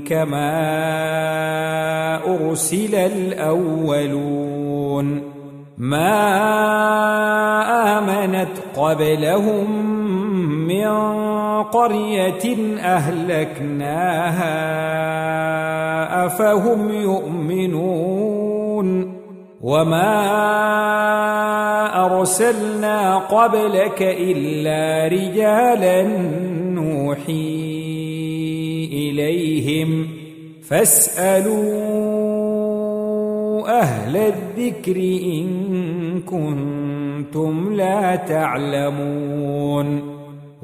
كما أرسل الأولون. ما آمنت قبلهم من قرية أهلكناها أفهم يؤمنون؟ وما ارسلنا قبلك الا رجالا نوحي اليهم فاسالوا أهل الذكر ان كنتم لا تعلمون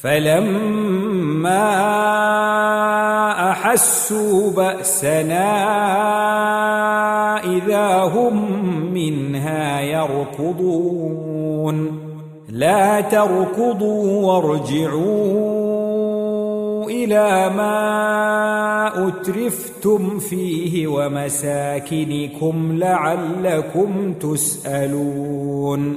فلما أحسوا بأسنا إذا هم منها يركضون. لا تركضوا وارجعوا إلى ما أترفتم فيه ومساكنكم لعلكم تسألون.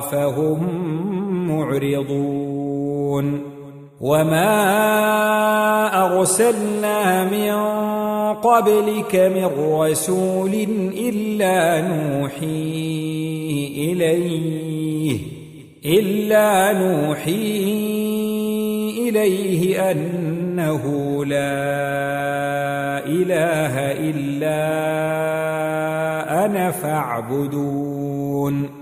فهم معرضون وما أرسلنا من قبلك من رسول إلا نوحي إليه إلا نوحي إليه أنه لا إله إلا أنا فاعبدون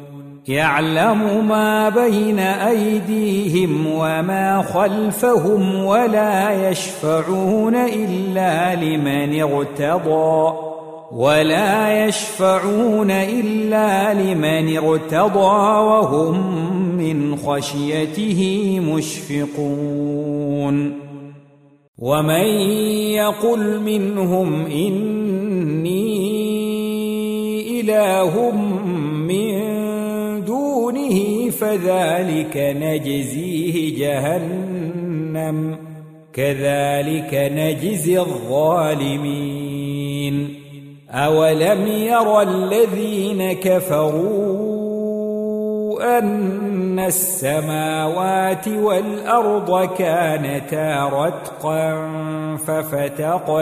يعلم ما بين أيديهم وما خلفهم ولا يشفعون إلا لمن ارتضى ولا يشفعون إلا لمن ارتضى وهم من خشيته مشفقون ومن يقل منهم إني إله دونه فذلك نجزيه جهنم كذلك نجزي الظالمين. أولم ير الذين كفروا أن السماوات والأرض كانتا رتقا ففتقناهما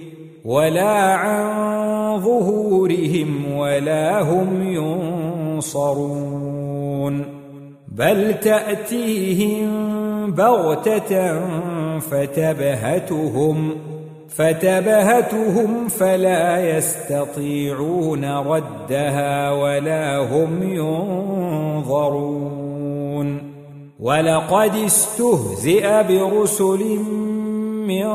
ولا عن ظهورهم ولا هم ينصرون. بل تأتيهم بغتة فتبهتهم فتبهتهم فلا يستطيعون ردها ولا هم ينظرون. ولقد استهزئ برسل من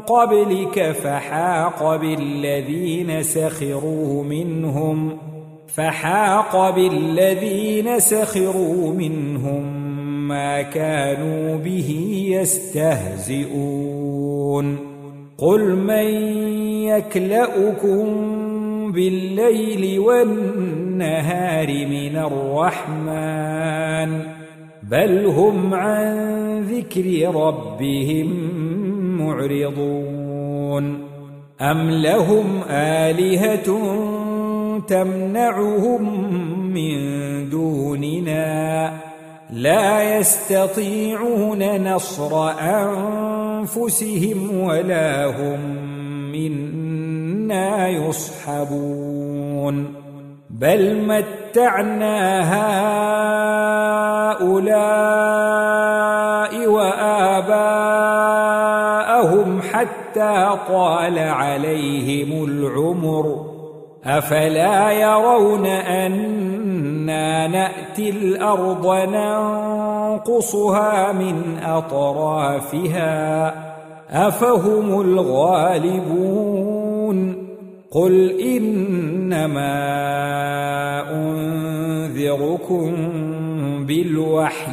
قبلك فحاق بالذين سخروا منهم فحاق بالذين سخروا منهم ما كانوا به يستهزئون. قل من يكلؤكم بالليل والنهار من الرحمن بل هم عن ذكر ربهم معرضون. أم لهم آلهة تمنعهم من دوننا؟ لا يستطيعون نصر أنفسهم ولا هم منا يصحبون. بل متعنا هؤلاء وآباءهم حتى طال عليهم العمر أفلا يرون أنا نأتي الأرض ننقصها من أطرافها أفهم الغالبون؟ قل إنما أنذركم بالوحي.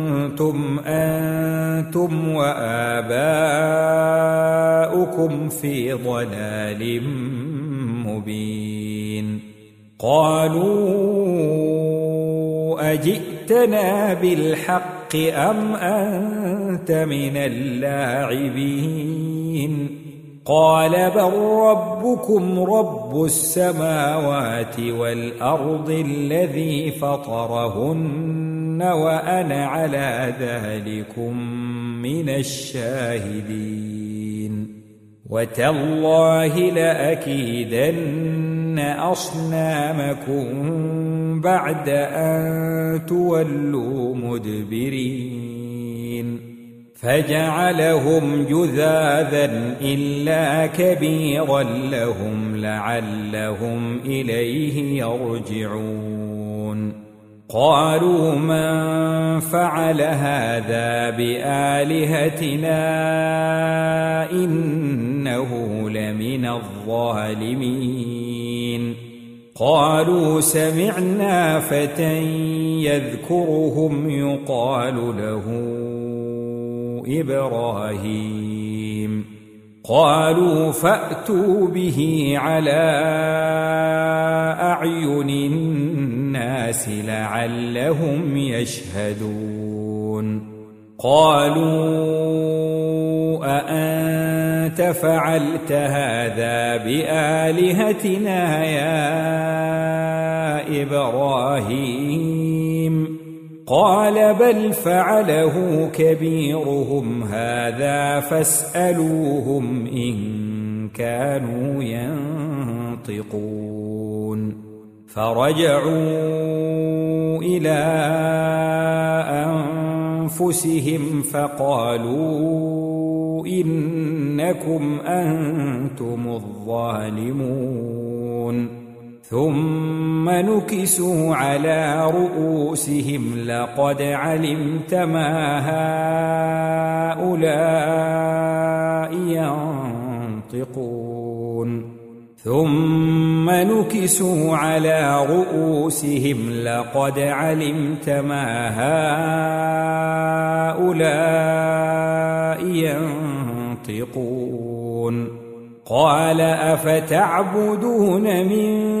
كنتم أنتم وآباؤكم في ضلال مبين. قالوا أجئتنا بالحق أم أنت من اللاعبين؟ قال بل ربكم رب السماوات والأرض الذي فطرهن وأنا على ذلكم من الشاهدين. وتالله لأكيدن أصنامكم بعد أن تولوا مدبرين. فجعلهم جذاذا إلا كبيرا لهم لعلهم إليه يرجعون. قالوا من فعل هذا بآلهتنا إنه لمن الظالمين. قالوا سمعنا فتى يذكرهم يقال له إبراهيم. قالوا فأتوا به على أعين الناس لعلهم يشهدون. قالوا أأنت فعلت هذا بآلهتنا يا إبراهيم؟ قال بل فعله كبيرهم هذا فاسألوهم إن كانوا ينطقون فرجعوا إلى أنفسهم فقالوا إنكم أنتم الظالمون ثم نكسوا على رؤوسهم لقد علمت ما هؤلاء ينطقون. ثم نكسوا على رؤوسهم لقد علمت ما هؤلاء ينطقون. قال أفتعبدون من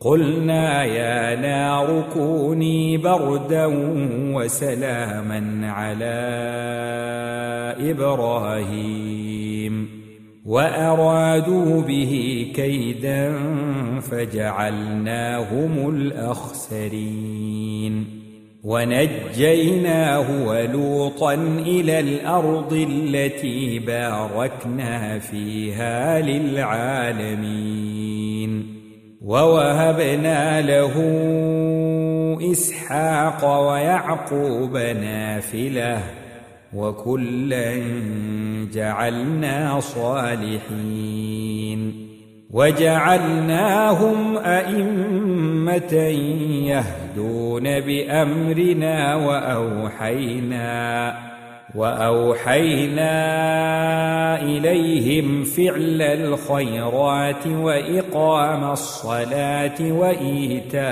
قلنا يا نار كوني بردا وسلاما على إبراهيم. وأرادوا به كيدا فجعلناهم الأخسرين. ونجيناه ولوطا إلى الأرض التي باركنا فيها للعالمين. ووهبنا له إسحاق ويعقوب نافلة وكلا جعلنا صالحين وجعلناهم أئمة يهدون بأمرنا وأوحينا وأوحينا إليهم فعل الخيرات وإقام الصلاة وإيتاء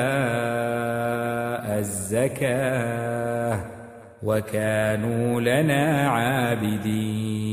الزكاة وكانوا لنا عابدين.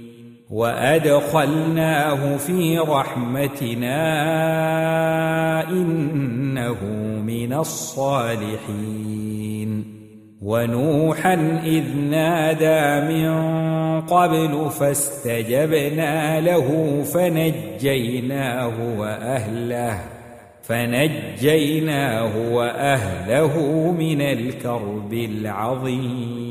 وادخلناه في رحمتنا انه من الصالحين ونوحا اذ نادى من قبل فاستجبنا له فنجيناه واهله فنجيناه واهله من الكرب العظيم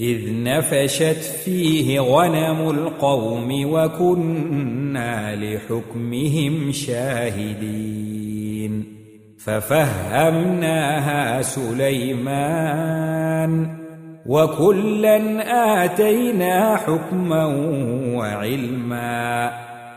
إذ نفشت فيه غنم القوم وكنا لحكمهم شاهدين ففهمناها سليمان وكلا آتينا حكما وعلما.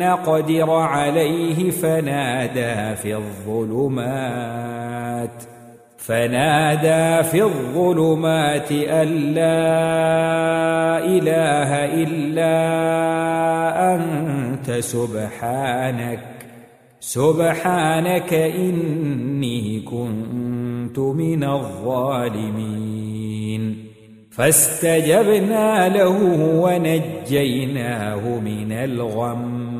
نقدر عليه فنادى في الظلمات فنادى في الظلمات أن لا إله إلا أنت سبحانك سبحانك إني كنت من الظالمين. فاستجبنا له ونجيناه من الغم.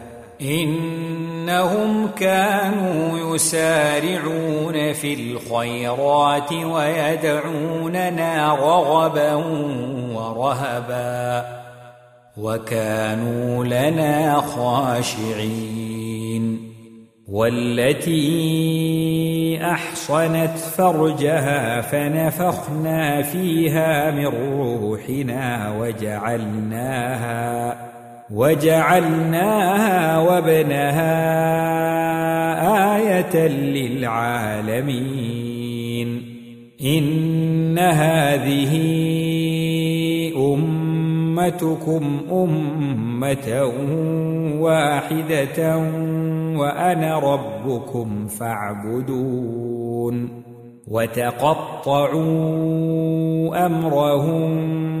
إنهم كانوا يسارعون في الخيرات ويدعوننا رغبا ورهبا وكانوا لنا خاشعين والتي أحصنت فرجها فنفخنا فيها من روحنا وجعلناها وجعلناها وابنها آية للعالمين. إن هذه أمتكم أمة واحدة وأنا ربكم فاعبدون. وتقطعوا أمرهم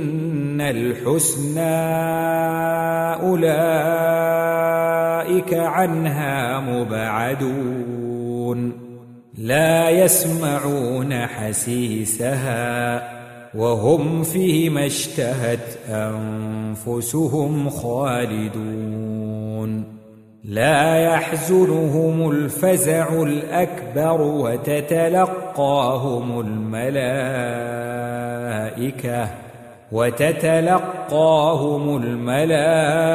الحسنى أولئك عنها مبعدون. لا يسمعون حسيسها وهم فيما اشتهت أنفسهم خالدون. لا يحزنهم الفزع الأكبر وتتلقاهم الملائكة. وتتلقاهم الملائكة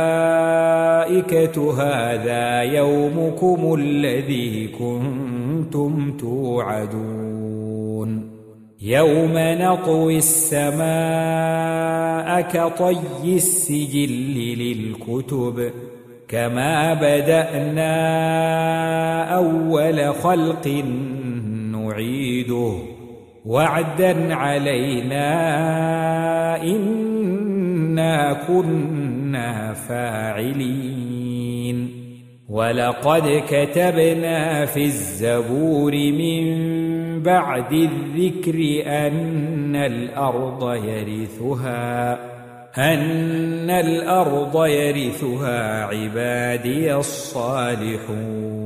هذا يومكم الذي كنتم توعدون. يوم نطوي السماء كطي السجل للكتب كما بدأنا أول خلق نعيده. وعدا علينا إنا كنا فاعلين. ولقد كتبنا في الزبور من بعد الذكر أن الأرض يرثها أن الأرض يرثها عبادي الصالحون.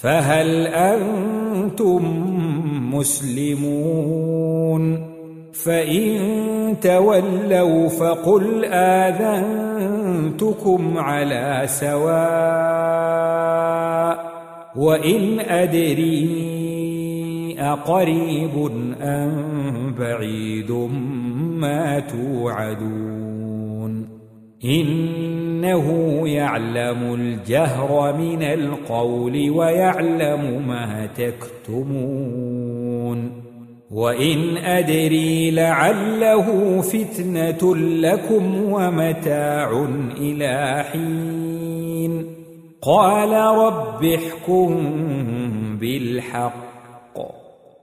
فهل أنتم مسلمون؟ فإن تولوا فقل آذنتكم على سواء وإن أدري أقريب أم بعيد ما توعدون. إنه يعلم الجهر من القول ويعلم ما تكتمون. وإن أدري لعله فتنة لكم ومتاع إلى حين. قال رب احكم بالحق